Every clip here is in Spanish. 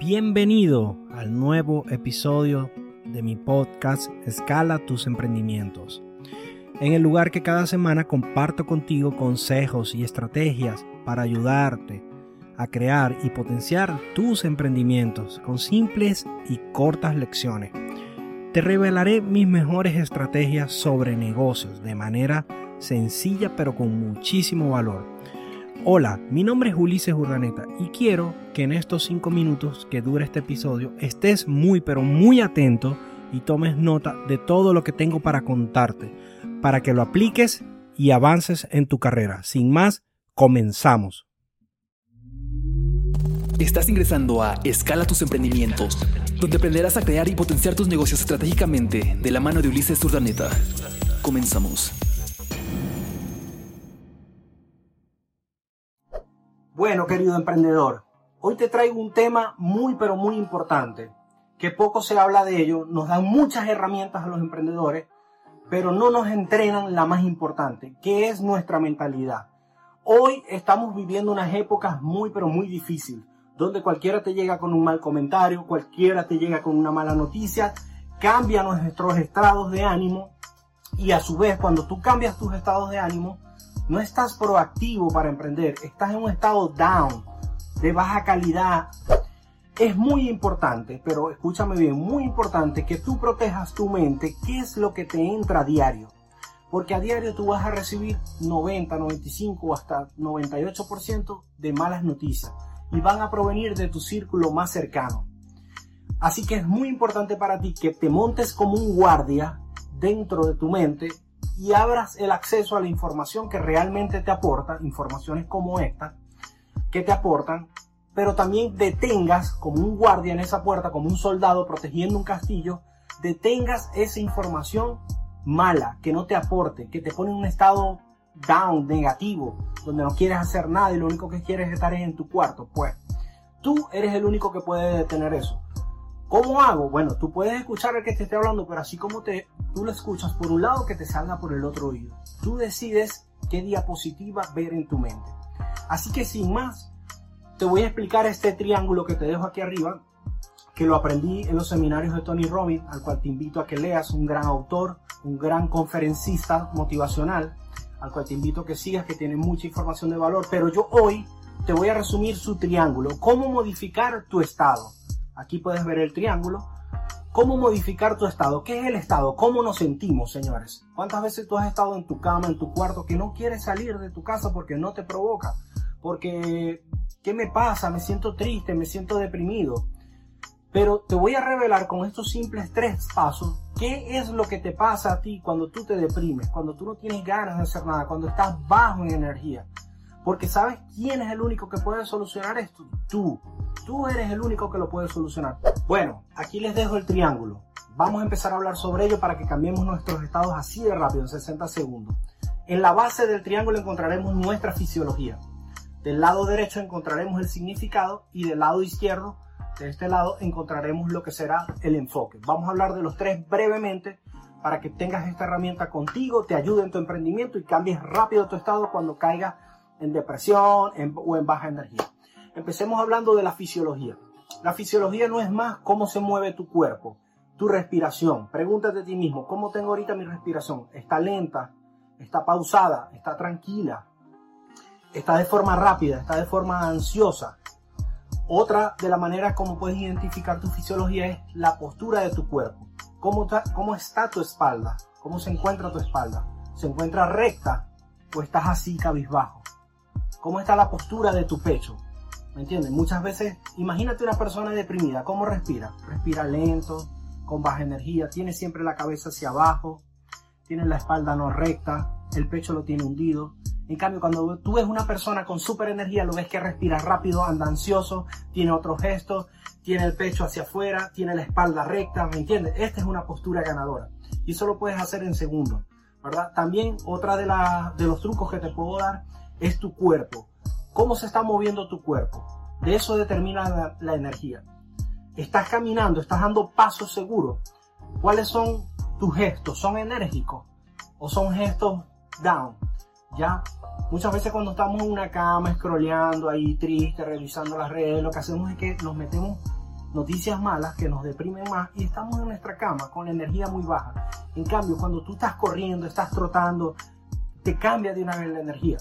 Bienvenido al nuevo episodio de mi podcast Escala tus emprendimientos. En el lugar que cada semana comparto contigo consejos y estrategias para ayudarte a crear y potenciar tus emprendimientos con simples y cortas lecciones. Te revelaré mis mejores estrategias sobre negocios de manera sencilla pero con muchísimo valor. Hola, mi nombre es Ulises Urdaneta y quiero que en estos 5 minutos que dure este episodio estés muy pero muy atento y tomes nota de todo lo que tengo para contarte, para que lo apliques y avances en tu carrera. Sin más, comenzamos. Estás ingresando a Escala tus emprendimientos, donde aprenderás a crear y potenciar tus negocios estratégicamente de la mano de Ulises Urdaneta. Comenzamos. Bueno, querido emprendedor, hoy te traigo un tema muy pero muy importante, que poco se habla de ello, nos dan muchas herramientas a los emprendedores, pero no nos entrenan la más importante, que es nuestra mentalidad. Hoy estamos viviendo unas épocas muy pero muy difíciles, donde cualquiera te llega con un mal comentario, cualquiera te llega con una mala noticia, cambia nuestros estados de ánimo y a su vez cuando tú cambias tus estados de ánimo, no estás proactivo para emprender, estás en un estado down, de baja calidad. Es muy importante, pero escúchame bien, muy importante que tú protejas tu mente, qué es lo que te entra a diario. Porque a diario tú vas a recibir 90, 95 o hasta 98% de malas noticias y van a provenir de tu círculo más cercano. Así que es muy importante para ti que te montes como un guardia dentro de tu mente y abras el acceso a la información que realmente te aporta, informaciones como esta, que te aportan, pero también detengas como un guardia en esa puerta, como un soldado protegiendo un castillo, detengas esa información mala, que no te aporte, que te pone en un estado down, negativo, donde no quieres hacer nada y lo único que quieres es estar en tu cuarto. Pues tú eres el único que puede detener eso. ¿Cómo hago? Bueno, tú puedes escuchar al que te esté hablando, pero así como te, tú lo escuchas por un lado, que te salga por el otro oído. Tú decides qué diapositiva ver en tu mente. Así que sin más, te voy a explicar este triángulo que te dejo aquí arriba, que lo aprendí en los seminarios de Tony Robbins, al cual te invito a que leas, un gran autor, un gran conferencista motivacional, al cual te invito a que sigas, que tiene mucha información de valor, pero yo hoy te voy a resumir su triángulo, cómo modificar tu estado. Aquí puedes ver el triángulo. ¿Cómo modificar tu estado? ¿Qué es el estado? ¿Cómo nos sentimos, señores? ¿Cuántas veces tú has estado en tu cama, en tu cuarto, que no quieres salir de tu casa porque no te provoca? Porque, ¿qué me pasa? Me siento triste, me siento deprimido. Pero te voy a revelar con estos simples tres pasos qué es lo que te pasa a ti cuando tú te deprimes, cuando tú no tienes ganas de hacer nada, cuando estás bajo en energía. Porque sabes quién es el único que puede solucionar esto? Tú. Tú eres el único que lo puede solucionar. Bueno, aquí les dejo el triángulo. Vamos a empezar a hablar sobre ello para que cambiemos nuestros estados así de rápido, en 60 segundos. En la base del triángulo encontraremos nuestra fisiología. Del lado derecho encontraremos el significado y del lado izquierdo, de este lado, encontraremos lo que será el enfoque. Vamos a hablar de los tres brevemente para que tengas esta herramienta contigo, te ayude en tu emprendimiento y cambies rápido tu estado cuando caiga en depresión o en baja energía. Empecemos hablando de la fisiología. La fisiología no es más cómo se mueve tu cuerpo, tu respiración. Pregúntate a ti mismo, ¿cómo tengo ahorita mi respiración? ¿Está lenta? ¿Está pausada? ¿Está tranquila? ¿Está de forma rápida? ¿Está de forma ansiosa? Otra de las maneras como puedes identificar tu fisiología es la postura de tu cuerpo. ¿Cómo está, cómo está tu espalda? ¿Cómo se encuentra tu espalda? ¿Se encuentra recta o estás así cabizbajo? ¿Cómo está la postura de tu pecho? ¿Me entiendes? Muchas veces, imagínate una persona deprimida, ¿cómo respira? Respira lento, con baja energía, tiene siempre la cabeza hacia abajo, tiene la espalda no recta, el pecho lo tiene hundido. En cambio, cuando tú ves una persona con súper energía, lo ves que respira rápido, anda ansioso, tiene otros gestos, tiene el pecho hacia afuera, tiene la espalda recta, ¿me entiendes? Esta es una postura ganadora. Y eso lo puedes hacer en segundos, ¿verdad? También otra de, de los trucos que te puedo dar es tu cuerpo cómo se está moviendo tu cuerpo. De eso determina la, energía. Estás caminando, estás dando pasos seguros. ¿Cuáles son tus gestos? ¿Son enérgicos o son gestos down? ¿Ya? Muchas veces cuando estamos en una cama scrolleando ahí triste, revisando las redes, lo que hacemos es que nos metemos noticias malas que nos deprimen más y estamos en nuestra cama con la energía muy baja. En cambio, cuando tú estás corriendo, estás trotando, te cambia de una vez la energía.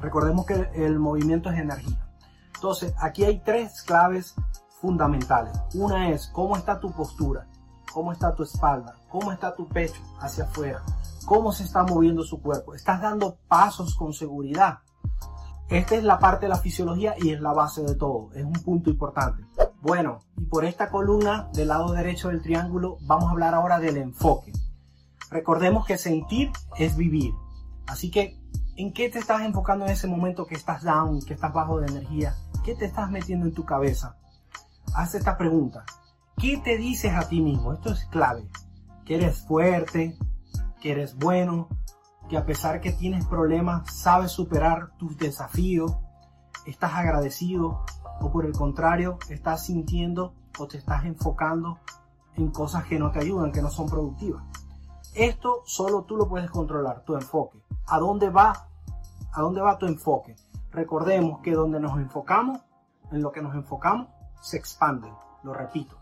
Recordemos que el movimiento es energía. Entonces, aquí hay tres claves fundamentales. Una es cómo está tu postura, cómo está tu espalda, cómo está tu pecho hacia afuera, cómo se está moviendo su cuerpo. Estás dando pasos con seguridad. Esta es la parte de la fisiología y es la base de todo. Es un punto importante. Bueno, y por esta columna del lado derecho del triángulo vamos a hablar ahora del enfoque. Recordemos que sentir es vivir. Así que, ¿en qué te estás enfocando en ese momento que estás down, que estás bajo de energía? ¿Qué te estás metiendo en tu cabeza? Haz esta pregunta. ¿Qué te dices a ti mismo? Esto es clave. Que eres fuerte, que eres bueno, que a pesar que tienes problemas, sabes superar tus desafíos, estás agradecido o por el contrario, estás sintiendo o te estás enfocando en cosas que no te ayudan, que no son productivas. Esto solo tú lo puedes controlar, tu enfoque. ¿A dónde va? ¿A dónde va tu enfoque? Recordemos que donde nos enfocamos, en lo que nos enfocamos, se expande. Lo repito,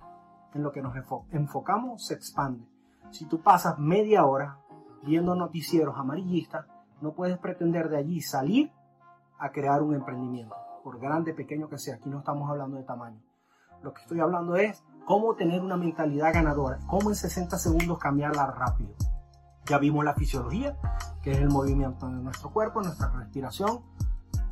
en lo que nos enfocamos, se expande. Si tú pasas media hora viendo noticieros amarillistas, no puedes pretender de allí salir a crear un emprendimiento, por grande, pequeño que sea. Aquí no estamos hablando de tamaño. Lo que estoy hablando es cómo tener una mentalidad ganadora, cómo en 60 segundos cambiarla rápido. Ya vimos la fisiología, que es el movimiento de nuestro cuerpo, nuestra respiración,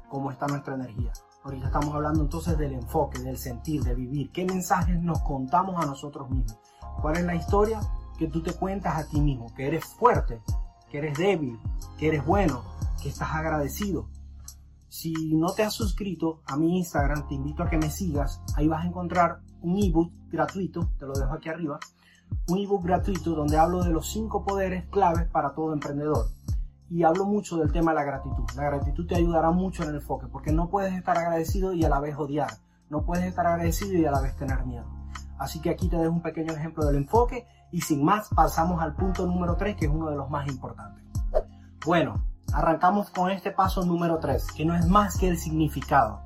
cómo está nuestra energía. Ahorita estamos hablando entonces del enfoque, del sentir, de vivir. ¿Qué mensajes nos contamos a nosotros mismos? ¿Cuál es la historia que tú te cuentas a ti mismo? Que eres fuerte, que eres débil, que eres bueno, que estás agradecido. Si no te has suscrito a mi Instagram, te invito a que me sigas. Ahí vas a encontrar un ebook gratuito, te lo dejo aquí arriba. Un ebook gratuito donde hablo de los cinco poderes claves para todo emprendedor y hablo mucho del tema de la gratitud. La gratitud te ayudará mucho en el enfoque porque no puedes estar agradecido y a la vez odiar. No puedes estar agradecido y a la vez tener miedo. Así que aquí te dejo un pequeño ejemplo del enfoque y sin más pasamos al punto número 3 que es uno de los más importantes. Bueno, arrancamos con este paso número 3 que no es más que el significado.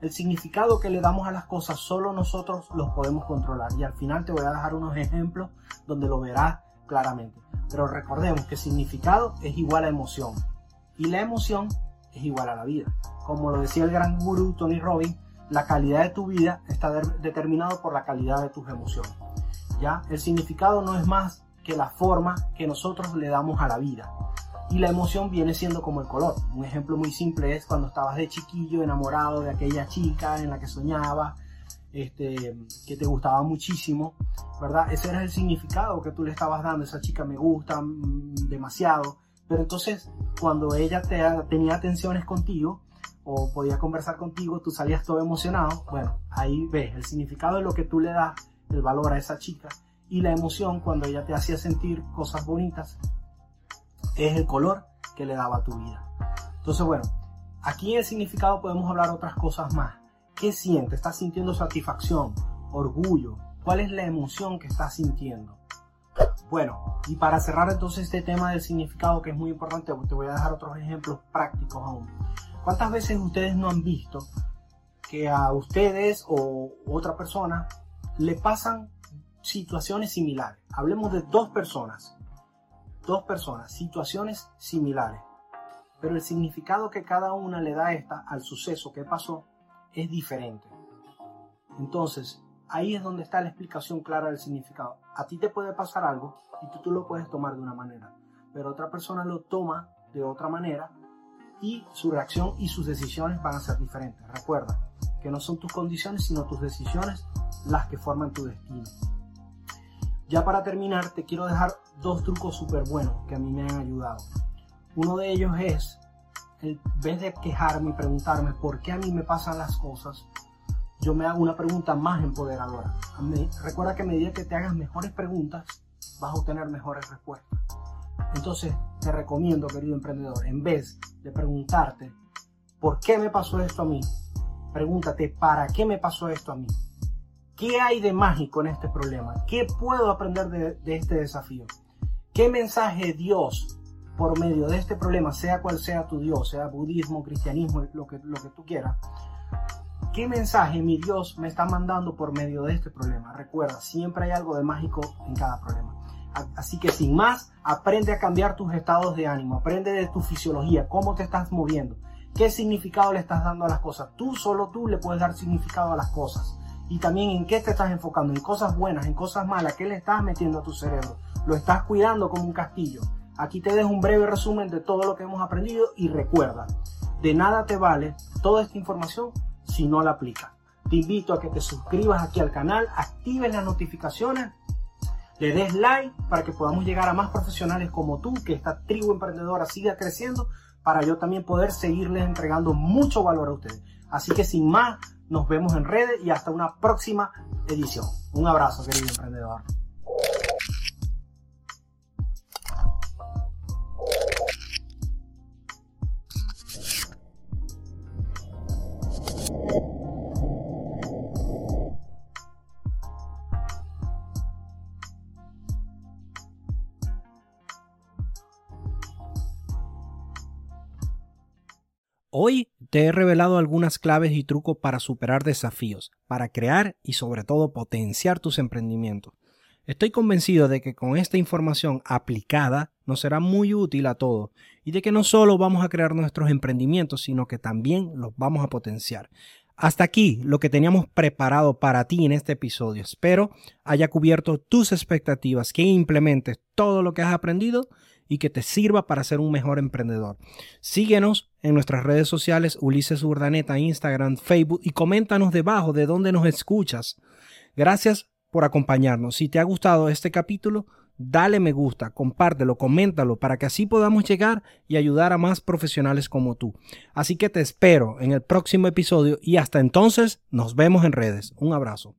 El significado que le damos a las cosas solo nosotros los podemos controlar y al final te voy a dejar unos ejemplos donde lo verás claramente. Pero recordemos que significado es igual a emoción y la emoción es igual a la vida. Como lo decía el gran gurú Tony Robbins, la calidad de tu vida está determinado por la calidad de tus emociones. ¿Ya? El significado no es más que la forma que nosotros le damos a la vida. Y la emoción viene siendo como el color. Un ejemplo muy simple es cuando estabas de chiquillo enamorado de aquella chica en la que soñabas este, que te gustaba muchísimo, ¿verdad? Ese era el significado que tú le estabas dando, esa chica me gusta mm, demasiado, pero entonces cuando ella te, tenía atenciones contigo o podía conversar contigo, tú salías todo emocionado, bueno, ahí ves, el significado de lo que tú le das, el valor a esa chica y la emoción cuando ella te hacía sentir cosas bonitas, es el color que le daba a tu vida. Entonces, bueno, aquí en el significado podemos hablar otras cosas más ¿Qué sientes? ¿Estás sintiendo satisfacción? ¿Orgullo? ¿Cuál es la emoción que estás sintiendo? Bueno, y para cerrar entonces este tema del significado que es muy importante, te voy a dejar otros ejemplos prácticos aún. ¿Cuántas veces ustedes no han visto que a ustedes o otra persona le pasan situaciones similares? Hablemos de dos personas, dos personas, situaciones similares, pero el significado que cada una le da esta al suceso que pasó es diferente. Entonces, ahí es donde está la explicación clara del significado. A ti te puede pasar algo y tú, tú lo puedes tomar de una manera, pero otra persona lo toma de otra manera y su reacción y sus decisiones van a ser diferentes. Recuerda que no son tus condiciones, sino tus decisiones las que forman tu destino. Ya para terminar, te quiero dejar dos trucos súper buenos que a mí me han ayudado. Uno de ellos es en vez de quejarme y preguntarme por qué a mí me pasan las cosas, yo me hago una pregunta más empoderadora. recuerda que a medida que te hagas mejores preguntas, vas a obtener mejores respuestas. Entonces, te recomiendo, querido emprendedor, en vez de preguntarte por qué me pasó esto a mí, pregúntate para qué me pasó esto a mí. ¿Qué hay de mágico en este problema? ¿Qué puedo aprender de, de este desafío? ¿Qué mensaje Dios por medio de este problema, sea cual sea tu Dios, sea budismo, cristianismo, lo que, lo que tú quieras, ¿Qué mensaje mi Dios me está mandando por medio de este problema? Recuerda, siempre hay algo de mágico en cada problema. Así que sin más, aprende a cambiar tus estados de ánimo, aprende de tu fisiología, cómo te estás moviendo, qué significado le estás dando a las cosas. Tú, solo tú le puedes dar significado a las cosas. Y también en qué te estás enfocando, en cosas buenas, en cosas malas, qué le estás metiendo a tu cerebro. Lo estás cuidando como un castillo. Aquí te dejo un breve resumen de todo lo que hemos aprendido y recuerda, de nada te vale toda esta información si no la aplicas. Te invito a que te suscribas aquí al canal, actives las notificaciones le des like para que podamos llegar a más profesionales como tú, que esta tribu emprendedora siga creciendo, para yo también poder seguirles entregando mucho valor a ustedes. Así que sin más, nos vemos en redes y hasta una próxima edición. Un abrazo, querido emprendedor. Hoy te he revelado algunas claves y trucos para superar desafíos, para crear y sobre todo potenciar tus emprendimientos. Estoy convencido de que con esta información aplicada nos será muy útil a todos y de que no solo vamos a crear nuestros emprendimientos, sino que también los vamos a potenciar. Hasta aquí lo que teníamos preparado para ti en este episodio. Espero haya cubierto tus expectativas, que implementes todo lo que has aprendido y que te sirva para ser un mejor emprendedor. Síguenos en nuestras redes sociales Ulises Urdaneta, Instagram, Facebook y coméntanos debajo de dónde nos escuchas. Gracias por acompañarnos. Si te ha gustado este capítulo, dale me gusta, compártelo, coméntalo para que así podamos llegar y ayudar a más profesionales como tú. Así que te espero en el próximo episodio y hasta entonces nos vemos en redes. Un abrazo.